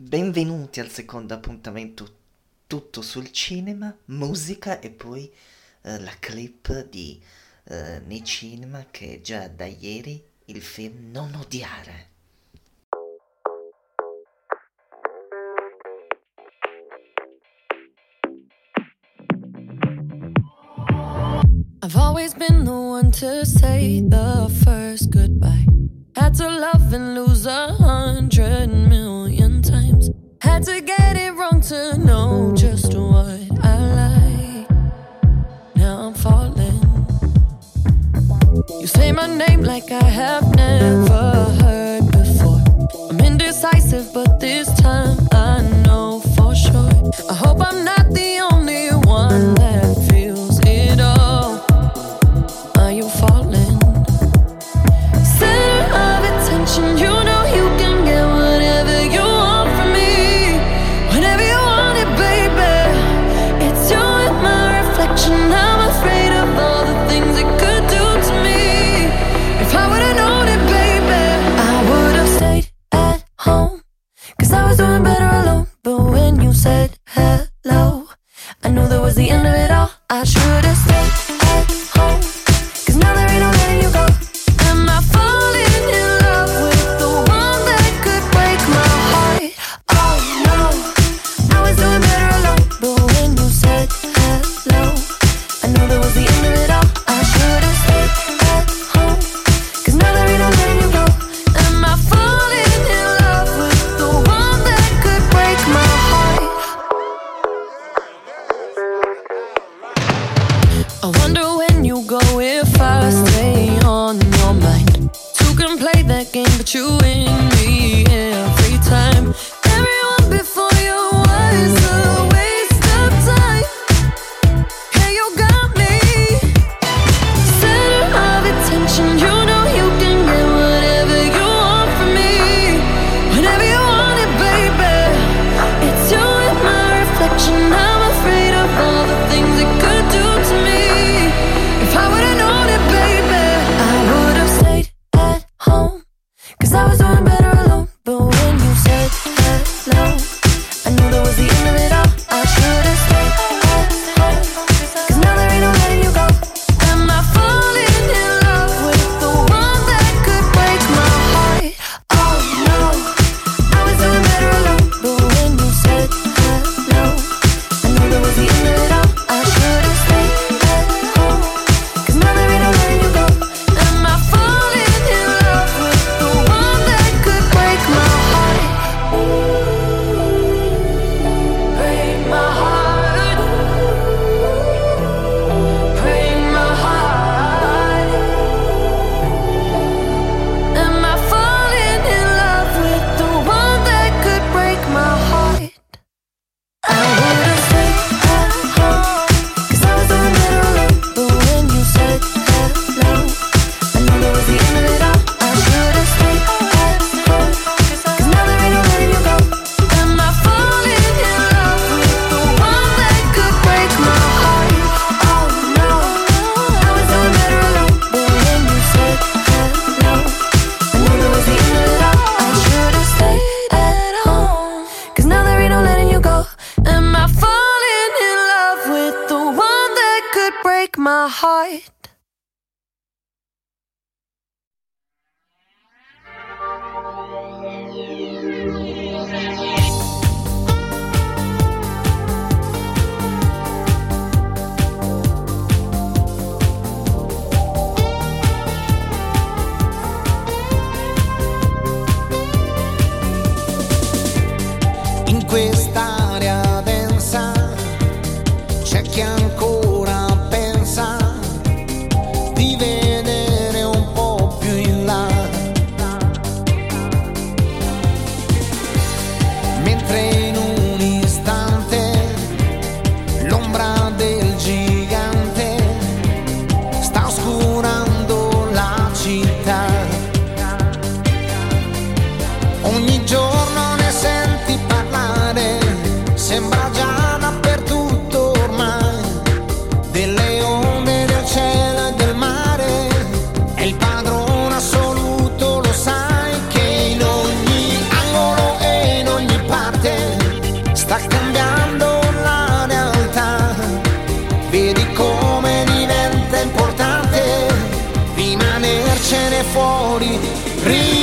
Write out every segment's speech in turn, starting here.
Benvenuti al secondo appuntamento tutto sul cinema, musica e poi eh, la clip di eh, Nei Cinema che è già da ieri il film Non odiare. I've always been the one to say the first goodbye. Had to love and lose a hundred million. had to get it wrong to know just what I like. Now I'm falling. You say my name like I have never heard before. I'm indecisive, but this time I said hello. I knew that was the end of it all. I should. play that game, but you and me. break my heart. fuori.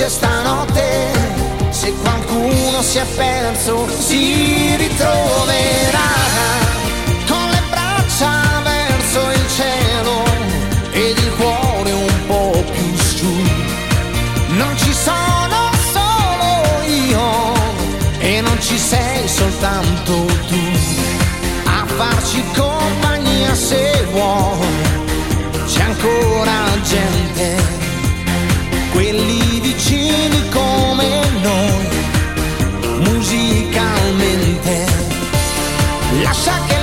Luce stanotte, se qualcuno si è perso si ritroverà. Con le braccia verso il cielo ed il cuore un po' più su. Non ci sono solo io e non ci sei soltanto tu a farci compagnia se vuoi. C'è ancora gente, vicini come noi, musicalmente. Lascia che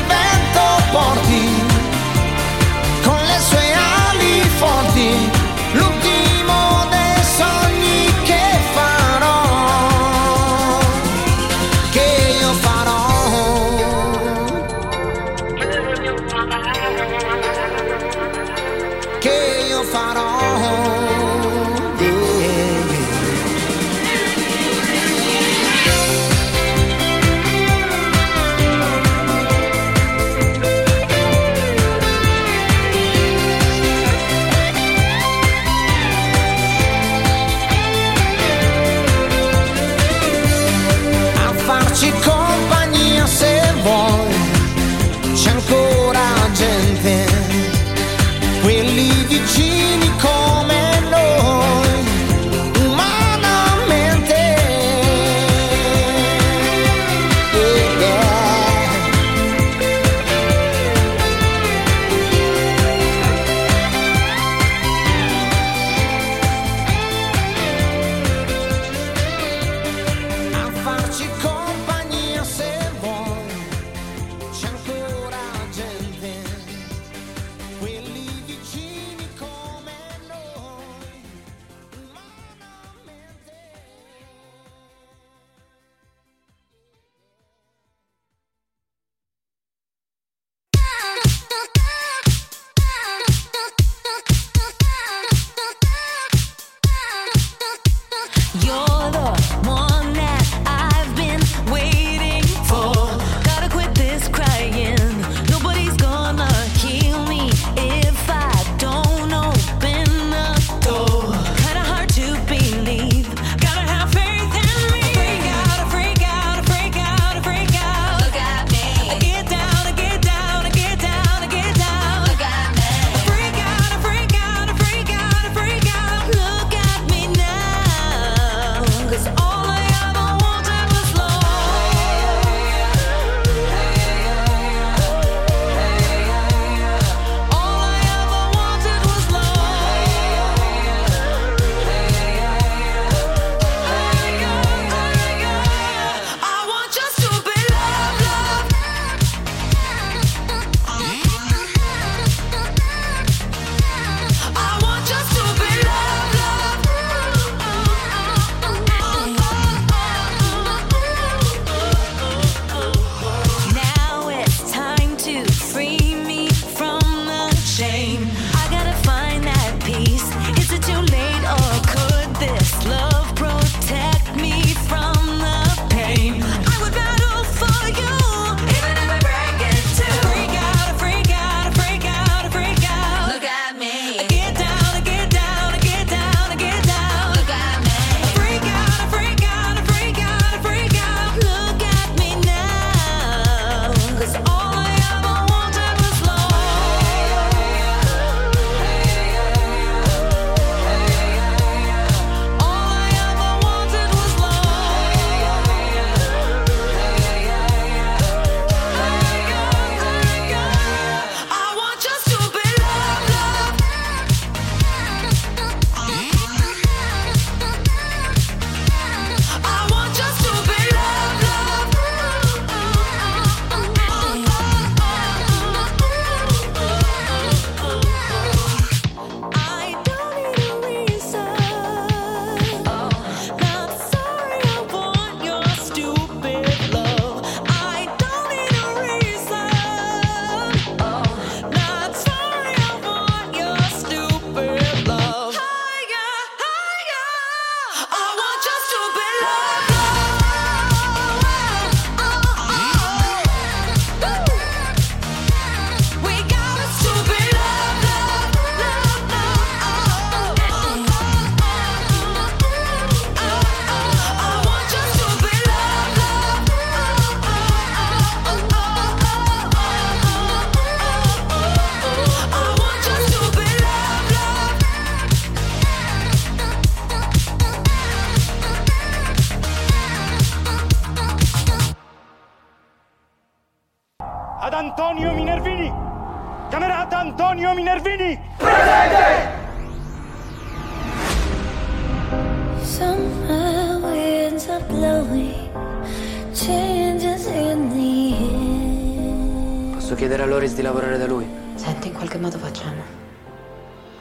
lavorare da lui? Senti, in qualche modo facciamo.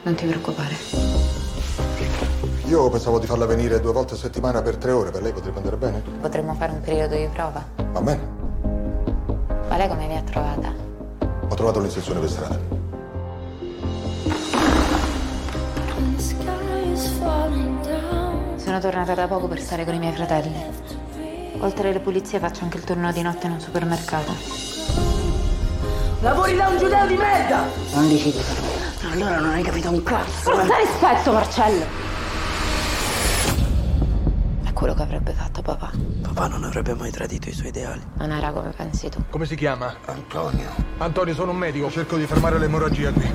Non ti preoccupare. Io pensavo di farla venire due volte a settimana per tre ore, per lei potrebbe andare bene? Potremmo fare un periodo di prova. Va bene. Ma lei come mi ha trovata? Ho trovato l'inserzione per strada. Sono tornata da poco per stare con i miei fratelli. Oltre alle pulizie faccio anche il turno di notte in un supermercato. Lavori da un giudeo di merda! Non dici di Allora non hai capito un cazzo. Porta rispetto, Marcello! È quello che avrebbe fatto papà. Papà non avrebbe mai tradito i suoi ideali. Non era come pensi tu. Come si chiama? Antonio. Antonio, sono un medico. Cerco di fermare l'emorragia qui.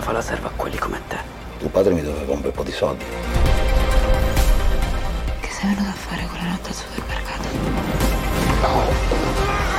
Sorella non la fa la serva a quelli come te. Tuo padre mi doveva un bel po' di soldi. Che sei venuto a fare quella notte al supermercato? Ho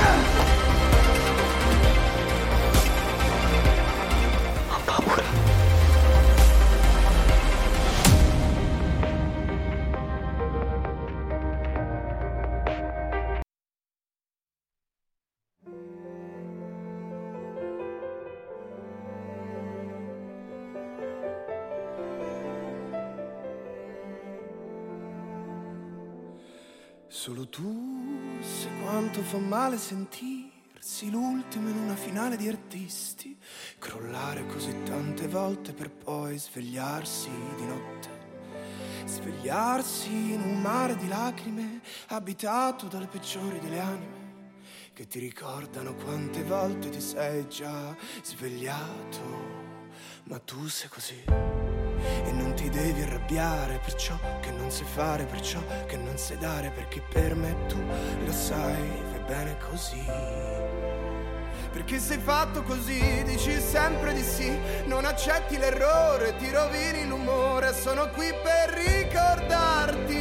Solo tu sai quanto fa male sentirsi l'ultimo in una finale di artisti, crollare così tante volte per poi svegliarsi di notte, svegliarsi in un mare di lacrime abitato dalle peggiori delle anime che ti ricordano quante volte ti sei già svegliato, ma tu sei così. Devi arrabbiare per ciò che non sai fare, per ciò che non sai dare, perché per me tu lo sai, vai bene così. Perché sei fatto così, dici sempre di sì, non accetti l'errore, ti rovini l'umore, sono qui per ricordarti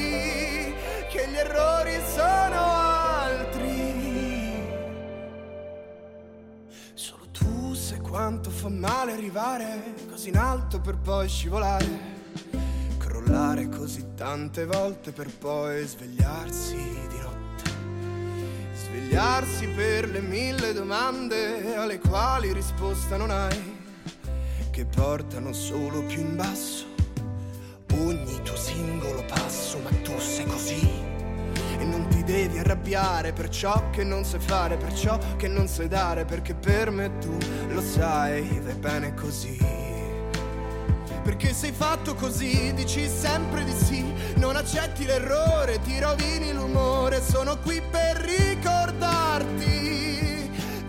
che gli errori sono altri. Solo tu sai quanto fa male arrivare così in alto per poi scivolare. Crollare così tante volte per poi svegliarsi di notte. Svegliarsi per le mille domande alle quali risposta non hai. Che portano solo più in basso ogni tuo singolo passo, ma tu sei così. E non ti devi arrabbiare per ciò che non sai fare, per ciò che non sai dare, perché per me tu lo sai, vai bene così. Perché sei fatto così, dici sempre di sì, non accetti l'errore, ti rovini l'umore, sono qui per ricordarti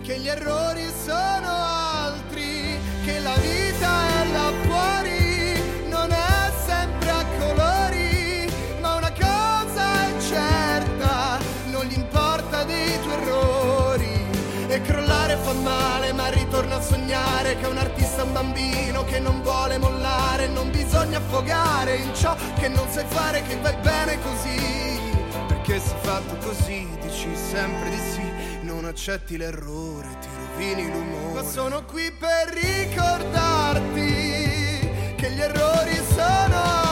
che gli errori sono altri, che la vita è là fuori, bisogna affogare in ciò che non sai fare, che vai bene così. Perché sei fatto così, dici sempre di sì, non accetti l'errore, ti rovini l'umore. Ma sono qui per ricordarti che gli errori sono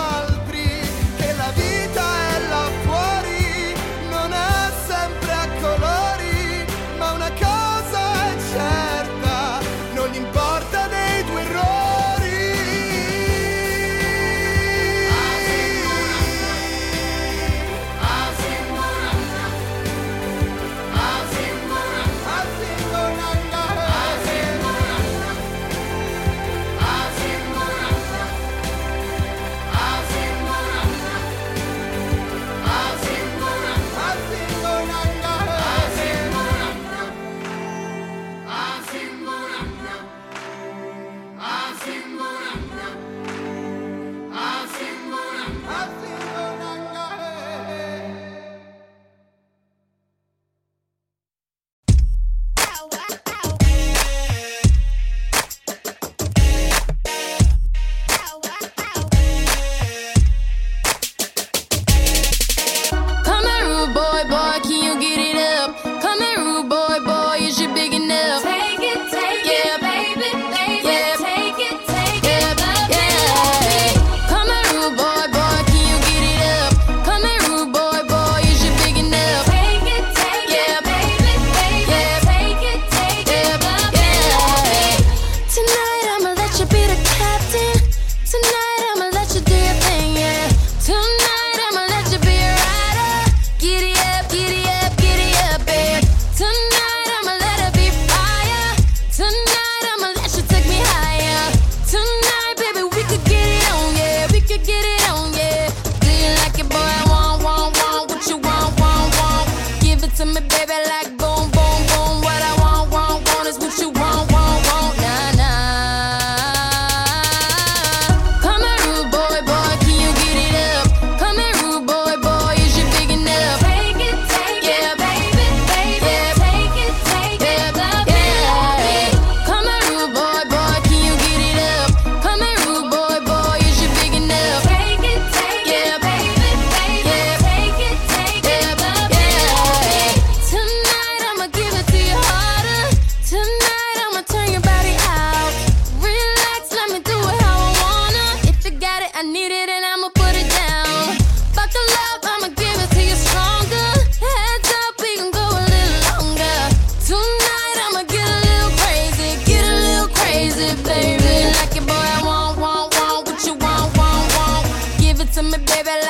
me, baby,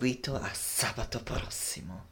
seguito a sabato prossimo.